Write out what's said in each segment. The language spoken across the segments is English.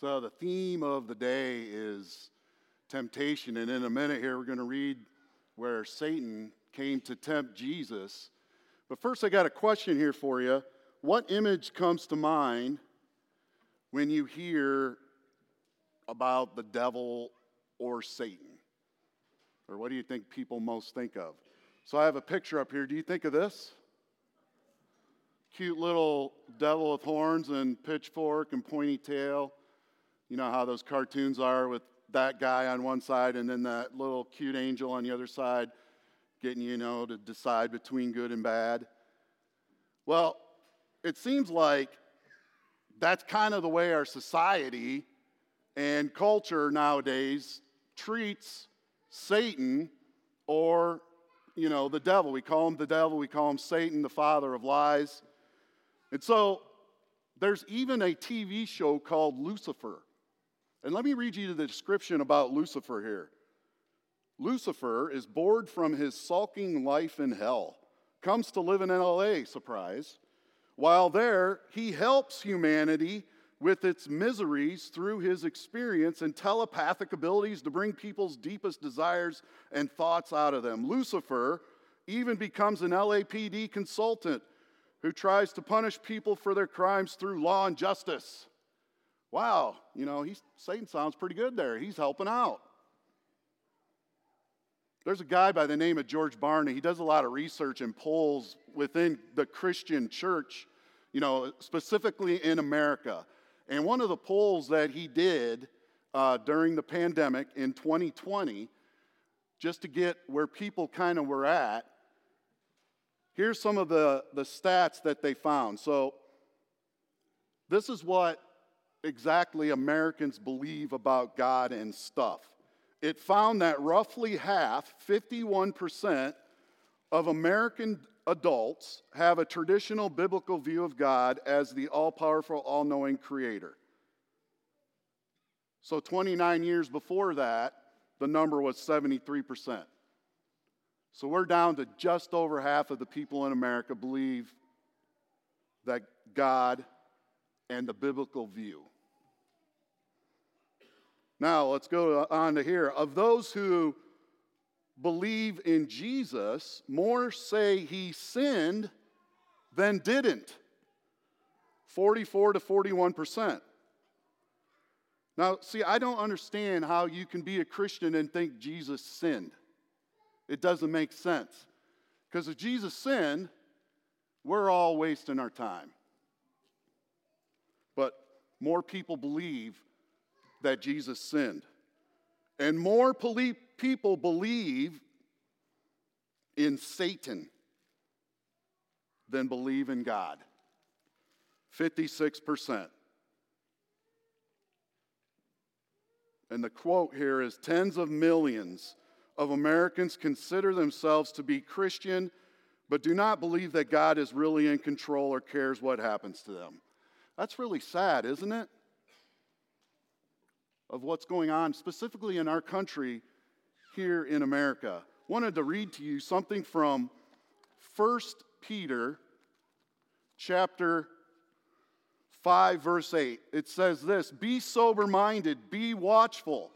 So, the theme of the day is temptation. And in a minute here, we're going to read where Satan came to tempt Jesus. But first, I got a question here for you. What image comes to mind when you hear about the devil or Satan? Or what do you think people most think of? So I have a picture up here. Do you think of this? Cute little devil with horns and pitchfork and pointy tail. You know how those cartoons are with that guy on one side and then that little cute angel on the other side, getting you know to decide between good and bad. Well, it seems like that's kind of the way our society and culture nowadays treats Satan or, you know, the devil. We call him the devil, we call him Satan, the father of lies. And so there's even a TV show called Lucifer. And let me read you the description about Lucifer here. Lucifer is bored from his sulking life in hell, comes to live in LA, surprise. While there, he helps humanity with its miseries through his experience and telepathic abilities to bring people's deepest desires and thoughts out of them. Lucifer even becomes an LAPD consultant who tries to punish people for their crimes through law and justice. Wow, you know, he's, Satan sounds pretty good there. He's helping out. There's a guy by the name of George Barna. He does a lot of research and polls within the Christian church, you know, specifically in America. And one of the polls that he did uh, during the pandemic in 2020, just to get where people kind of were at, here's some of the, the stats that they found. So, this is what exactly Americans believe about God and stuff. It found that roughly half, 51%, of American adults have a traditional biblical view of God as the all powerful, all knowing creator. So 29 years before that, the number was 73%. So we're down to just over half of the people in America believe that God and the biblical view. Now, let's go on to here. Of those who believe in Jesus, more say he sinned than didn't 44 to 41%. Now, see, I don't understand how you can be a Christian and think Jesus sinned. It doesn't make sense. Because if Jesus sinned, we're all wasting our time. But more people believe that Jesus sinned. And more people believe in Satan than believe in God. 56%. And the quote here is tens of millions of Americans consider themselves to be Christian, but do not believe that God is really in control or cares what happens to them. That's really sad, isn't it? Of what's going on, specifically in our country here in America. Wanted to read to you something from 1 Peter chapter 5 verse 8. It says this, "Be sober-minded, be watchful.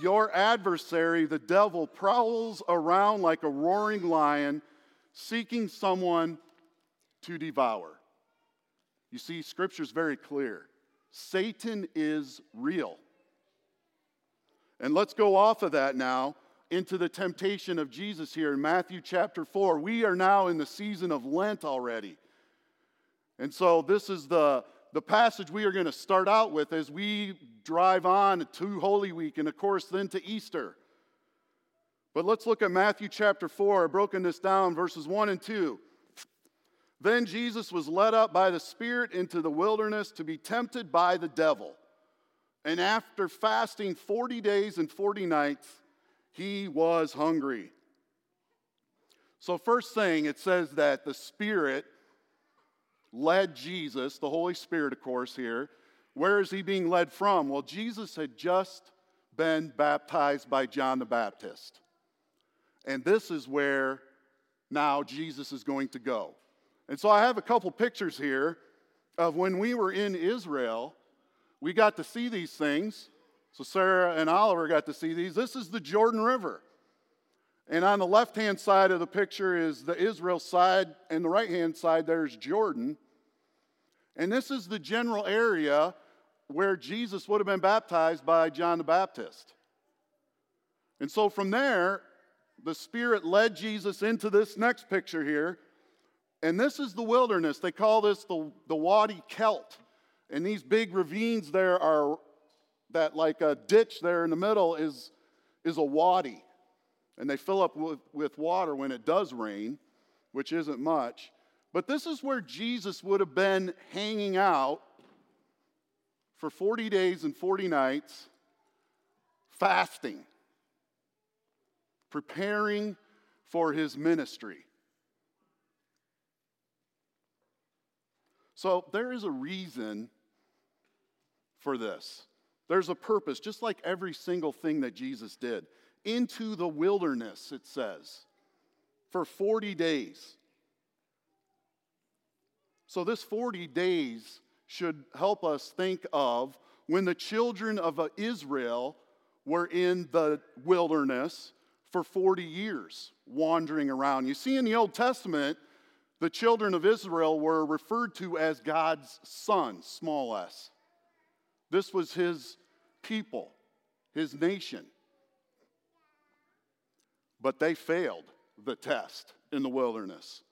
Your adversary, the devil, prowls around like a roaring lion, seeking someone to devour." You see, scripture's very clear. Satan is real. And let's go off of that now into the temptation of Jesus here in Matthew chapter 4. We are now in the season of Lent already. And so this is the, the passage we are going to start out with as we drive on to Holy Week and, of course, then to Easter. But let's look at Matthew chapter 4. I've broken this down, verses 1 and 2. Then Jesus was led up by the Spirit into the wilderness to be tempted by the devil. And after fasting 40 days and 40 nights, he was hungry. So, first thing, it says that the Spirit led Jesus, the Holy Spirit, of course, here. Where is he being led from? Well, Jesus had just been baptized by John the Baptist. And this is where now Jesus is going to go. And so I have a couple pictures here of when we were in Israel. we got to see these things. So Sarah and Oliver got to see these. This is the Jordan River. And on the left hand side of the picture is the Israel side, and the right hand side there's Jordan. And this is the general area where Jesus would have been baptized by John the Baptist. And so from there, the Spirit led Jesus into this next picture here. And this is the wilderness. They call this the, the Wadi Kelt. And these big ravines there are that, like a ditch there in the middle, is, is a wadi. And they fill up with, with water when it does rain, which isn't much. But this is where Jesus would have been hanging out for 40 days and 40 nights, fasting, preparing for his ministry. So there is a reason for this. There's a purpose, just like every single thing that Jesus did. Into the wilderness, it says, for 40 days. So, this 40 days should help us think of when the children of Israel were in the wilderness for 40 years, wandering around. You see, in the Old Testament, the children of Israel were referred to as God's sons, small s. This was his people, his nation. But they failed the test in the wilderness.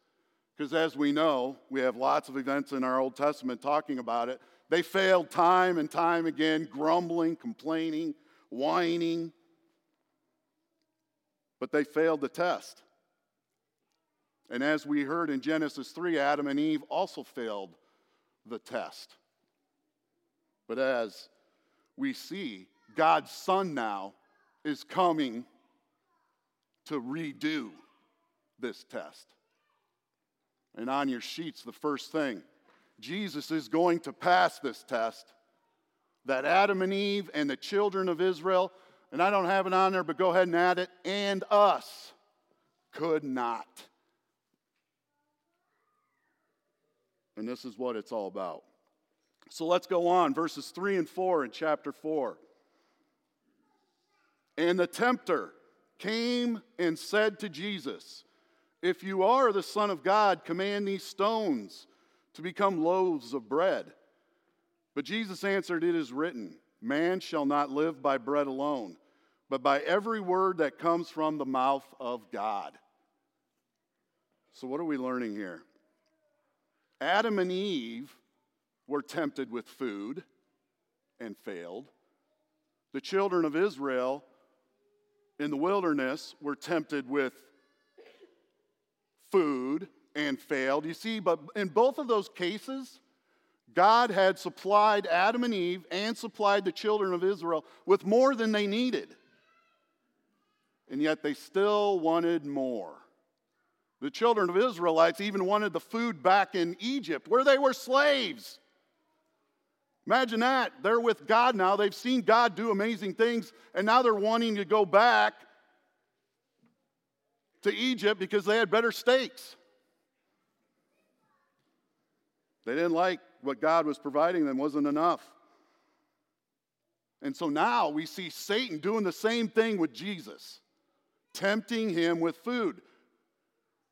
Because as we know, we have lots of events in our Old Testament talking about it. They failed time and time again, grumbling, complaining, whining. But they failed the test. And as we heard in Genesis 3, Adam and Eve also failed the test. But as we see, God's Son now is coming to redo this test. And on your sheets, the first thing Jesus is going to pass this test that Adam and Eve and the children of Israel, and I don't have it on there, but go ahead and add it, and us could not. And this is what it's all about. So let's go on, verses 3 and 4 in chapter 4. And the tempter came and said to Jesus, If you are the Son of God, command these stones to become loaves of bread. But Jesus answered, It is written, Man shall not live by bread alone, but by every word that comes from the mouth of God. So, what are we learning here? Adam and Eve were tempted with food and failed. The children of Israel in the wilderness were tempted with food and failed. You see, but in both of those cases, God had supplied Adam and Eve and supplied the children of Israel with more than they needed. And yet they still wanted more. The children of Israelites even wanted the food back in Egypt where they were slaves. Imagine that. They're with God now. They've seen God do amazing things, and now they're wanting to go back to Egypt because they had better steaks. They didn't like what God was providing them, wasn't enough. And so now we see Satan doing the same thing with Jesus, tempting him with food.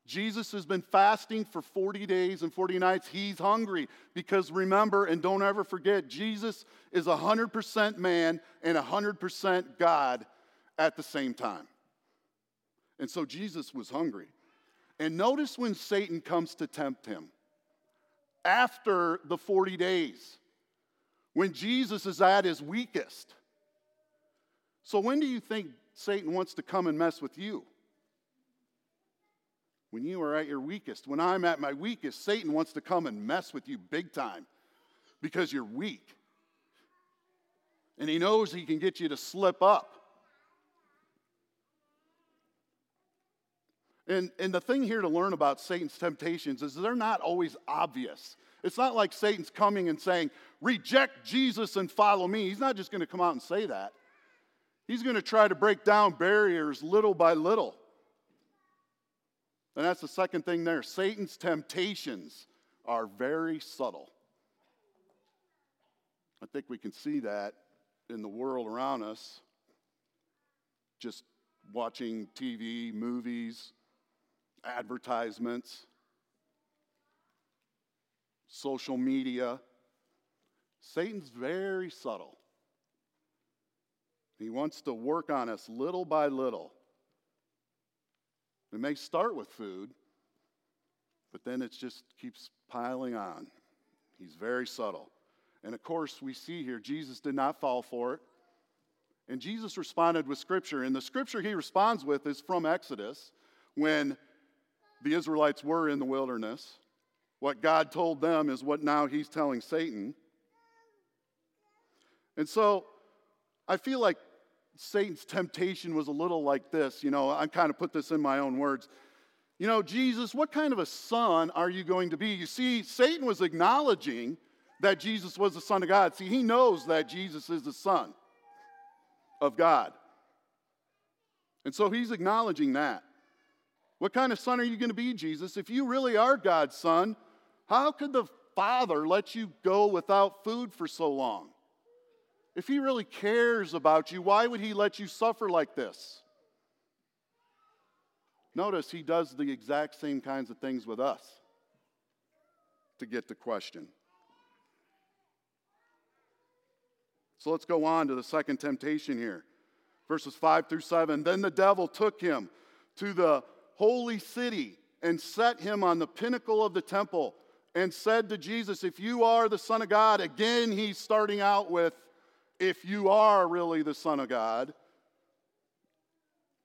Jesus has been fasting for 40 days and 40 nights. He's hungry because remember, and don't ever forget, Jesus is 100% man and 100% God at the same time. And so Jesus was hungry. And notice when Satan comes to tempt him after the 40 days, when Jesus is at his weakest. So, when do you think Satan wants to come and mess with you? When you are at your weakest. When I'm at my weakest, Satan wants to come and mess with you big time because you're weak. And he knows he can get you to slip up. And, and the thing here to learn about Satan's temptations is they're not always obvious. It's not like Satan's coming and saying, reject Jesus and follow me. He's not just going to come out and say that. He's going to try to break down barriers little by little. And that's the second thing there. Satan's temptations are very subtle. I think we can see that in the world around us, just watching TV, movies, advertisements, social media. Satan's very subtle. He wants to work on us little by little. It may start with food, but then it just keeps piling on. He's very subtle. And of course, we see here Jesus did not fall for it. And Jesus responded with scripture. And the scripture he responds with is from Exodus when the Israelites were in the wilderness. What God told them is what now he's telling Satan. And so I feel like Satan's temptation was a little like this. You know, I kind of put this in my own words. You know, Jesus, what kind of a son are you going to be? You see, Satan was acknowledging that Jesus was the Son of God. See, he knows that Jesus is the Son of God. And so he's acknowledging that. What kind of son are you going to be, Jesus? If you really are God's son, how could the Father let you go without food for so long? If he really cares about you, why would he let you suffer like this? Notice he does the exact same kinds of things with us to get the question. So let's go on to the second temptation here. Verses 5 through 7. Then the devil took him to the holy city and set him on the pinnacle of the temple and said to Jesus, If you are the Son of God, again, he's starting out with, If you are really the Son of God,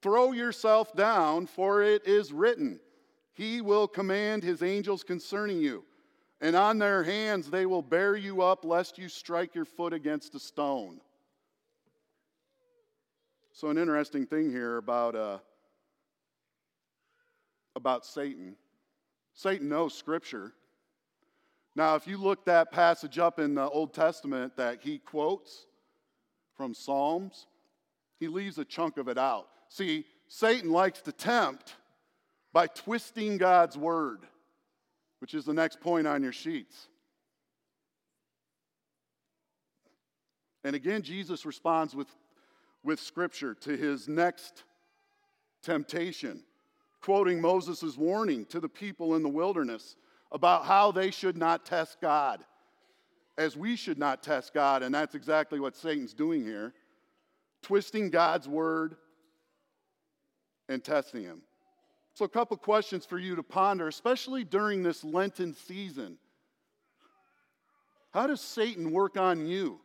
throw yourself down, for it is written, He will command His angels concerning you and on their hands they will bear you up, lest you strike your foot against a stone. So, an interesting thing here about, uh, about Satan Satan knows Scripture. Now, if you look that passage up in the Old Testament that he quotes from Psalms, he leaves a chunk of it out. See, Satan likes to tempt by twisting God's word which is the next point on your sheets. And again, Jesus responds with, with scripture to his next temptation, quoting Moses' warning to the people in the wilderness about how they should not test God, as we should not test God. And that's exactly what Satan's doing here twisting God's word and testing him. So, a couple questions for you to ponder, especially during this Lenten season. How does Satan work on you?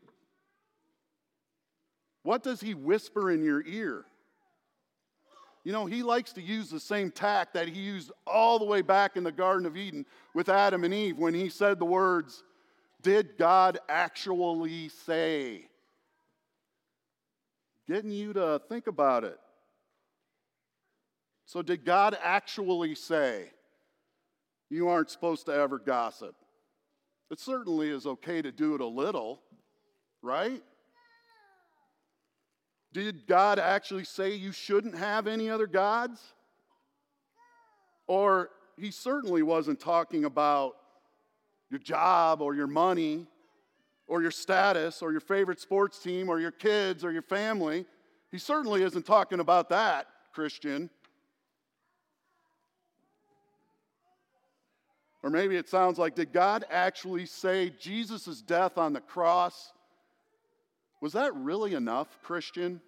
What does he whisper in your ear? You know, he likes to use the same tack that he used all the way back in the Garden of Eden with Adam and Eve when he said the words, Did God actually say? Getting you to think about it. So, did God actually say, You aren't supposed to ever gossip? It certainly is okay to do it a little, right? Did God actually say you shouldn't have any other gods? Or he certainly wasn't talking about your job or your money or your status or your favorite sports team or your kids or your family. He certainly isn't talking about that, Christian. Or maybe it sounds like, did God actually say Jesus' death on the cross? Was that really enough, Christian?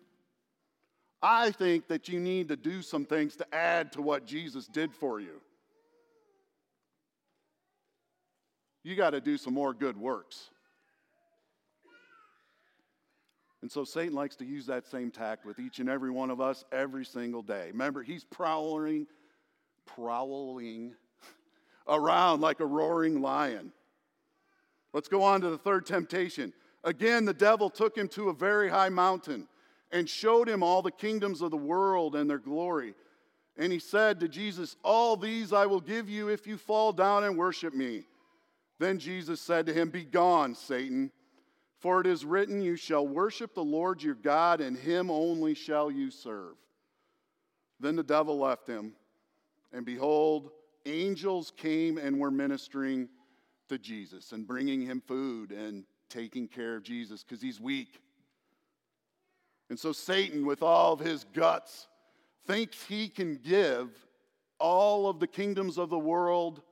I think that you need to do some things to add to what Jesus did for you. You got to do some more good works. And so Satan likes to use that same tact with each and every one of us every single day. Remember, he's prowling, prowling around like a roaring lion. Let's go on to the third temptation. Again, the devil took him to a very high mountain and showed him all the kingdoms of the world and their glory. And he said to Jesus, All these I will give you if you fall down and worship me. Then Jesus said to him, Begone, Satan, for it is written, You shall worship the Lord your God, and him only shall you serve. Then the devil left him, and behold, angels came and were ministering to Jesus and bringing him food and taking care of Jesus because he's weak. And so Satan, with all of his guts, thinks he can give all of the kingdoms of the world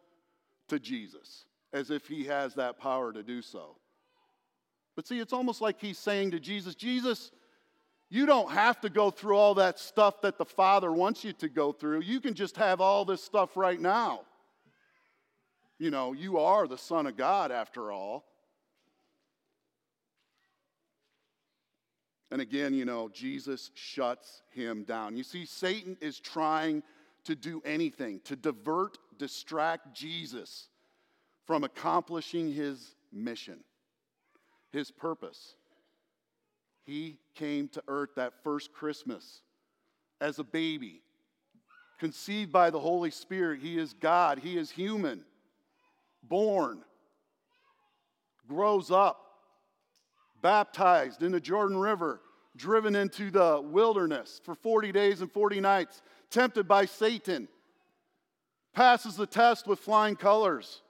to Jesus, as if he has that power to do so. But see, it's almost like he's saying to Jesus, Jesus, you don't have to go through all that stuff that the Father wants you to go through. You can just have all this stuff right now. You know, you are the Son of God after all. And again, you know, Jesus shuts him down. You see, Satan is trying to do anything to divert, distract Jesus from accomplishing his mission, his purpose. He came to earth that first Christmas as a baby, conceived by the Holy Spirit. He is God, He is human, born, grows up, baptized in the Jordan River, driven into the wilderness for 40 days and 40 nights, tempted by Satan, passes the test with flying colors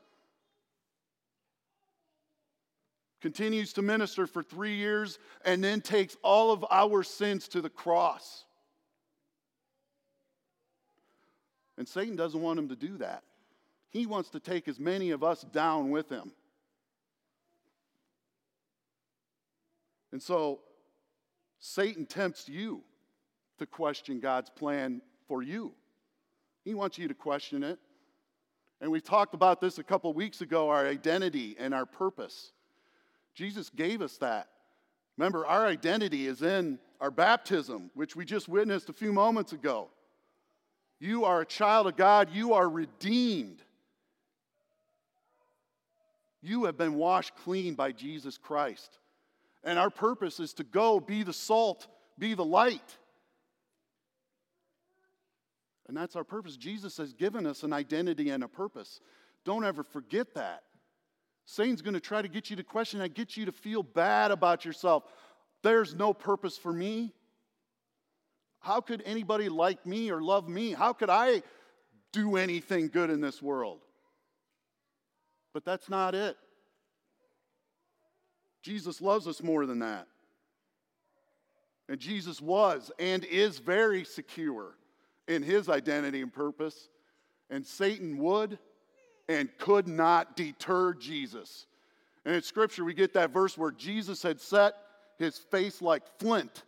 continues to minister for three years, and then takes all of our sins to the cross. And Satan doesn't want him to do that. He wants to take as many of us down with him. And so Satan tempts you to question God's plan for you. He wants you to question it. And we talked about this a couple weeks ago our identity and our purpose. Jesus gave us that. Remember, our identity is in our baptism, which we just witnessed a few moments ago. You are a child of God, you are redeemed. You have been washed clean by Jesus Christ. And our purpose is to go be the salt, be the light. And that's our purpose. Jesus has given us an identity and a purpose. Don't ever forget that. Satan's going to try to get you to question that, get you to feel bad about yourself. There's no purpose for me. How could anybody like me or love me? How could I do anything good in this world? But that's not it. Jesus loves us more than that. And Jesus was and is very secure in his identity and purpose. And Satan would and could not deter Jesus. And in Scripture, we get that verse where Jesus had set his face like flint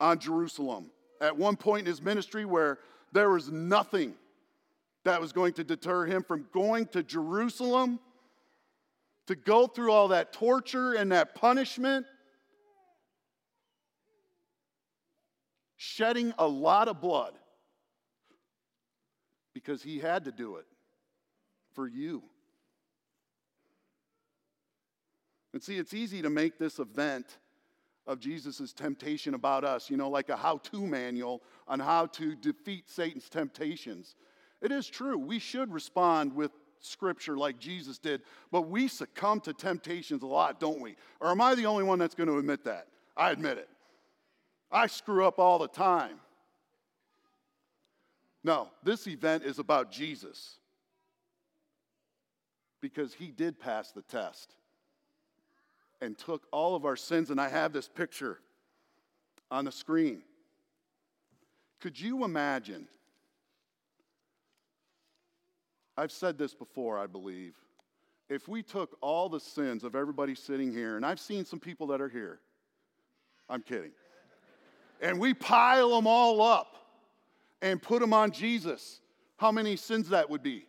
on Jerusalem. At one point in his ministry, where there was nothing that was going to deter him from going to Jerusalem to go through all that torture and that punishment, shedding a lot of blood because he had to do it for you. And see, it's easy to make this event of Jesus' temptation about us, you know, like a how to manual on how to defeat Satan's temptations. It is true, we should respond with scripture like Jesus did, but we succumb to temptations a lot, don't we? Or am I the only one that's going to admit that? I admit it. I screw up all the time. No, this event is about Jesus because he did pass the test and took all of our sins. And I have this picture on the screen. Could you imagine? I've said this before, I believe. If we took all the sins of everybody sitting here, and I've seen some people that are here, I'm kidding, and we pile them all up and put them on Jesus, how many sins that would be?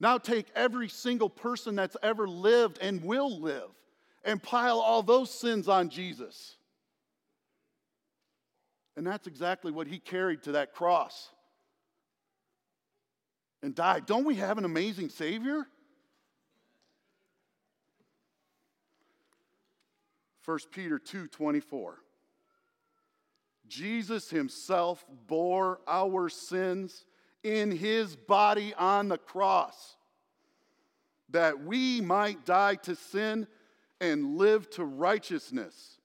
Now take every single person that's ever lived and will live and pile all those sins on Jesus. And that's exactly what he carried to that cross and died. Don't we have an amazing Savior? 1 Peter 2 24. Jesus himself bore our sins in his body on the cross, that we might die to sin and live to righteousness.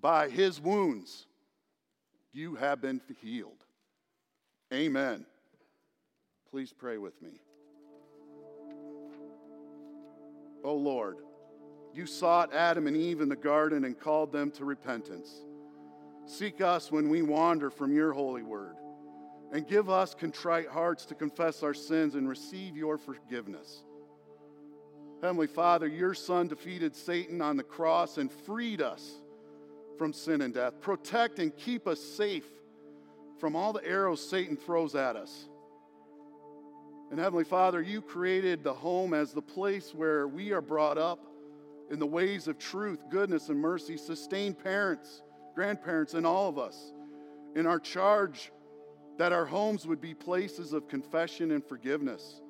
By his wounds, you have been healed. Amen. Please pray with me. O Lord, you sought Adam and Eve in the garden and called them to repentance. Seek us when we wander from your holy word, and give us contrite hearts to confess our sins and receive your forgiveness. Heavenly Father, your Son defeated Satan on the cross and freed us from sin and death. Protect and keep us safe from all the arrows Satan throws at us. And Heavenly Father, you created the home as the place where we are brought up in the ways of truth, goodness, and mercy. Sustain parents, grandparents, and all of us in our charge that our homes would be places of confession and forgiveness.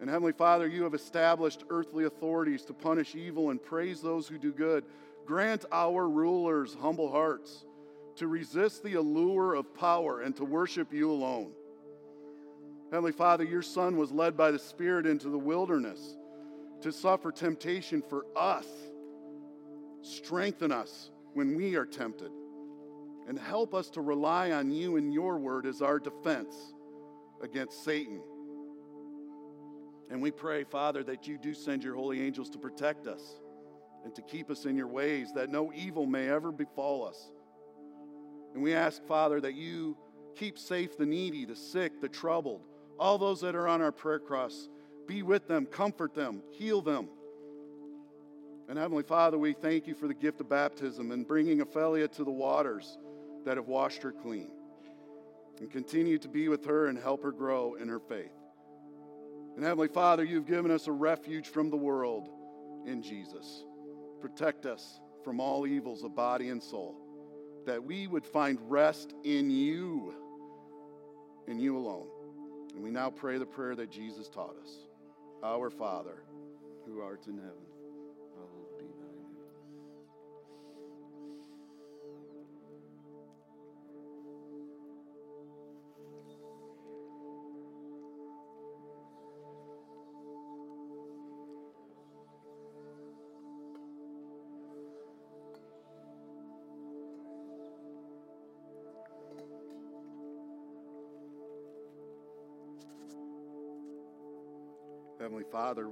And Heavenly Father, you have established earthly authorities to punish evil and praise those who do good. Grant our rulers humble hearts to resist the allure of power and to worship you alone. Heavenly Father, your Son was led by the Spirit into the wilderness to suffer temptation for us. Strengthen us when we are tempted, and help us to rely on you and your word as our defense against Satan. And we pray, Father, that you do send your holy angels to protect us and to keep us in your ways, that no evil may ever befall us. And we ask, Father, that you keep safe the needy, the sick, the troubled all those that are on our prayer cross, be with them, comfort them, heal them. And Heavenly Father, we thank you for the gift of baptism and bringing Ophelia to the waters that have washed her clean. And continue to be with her and help her grow in her faith. And Heavenly Father, you've given us a refuge from the world in Jesus. Protect us from all evils of body and soul, that we would find rest in you, in you alone. And we now pray the prayer that Jesus taught us Our Father, who art in heaven, Father,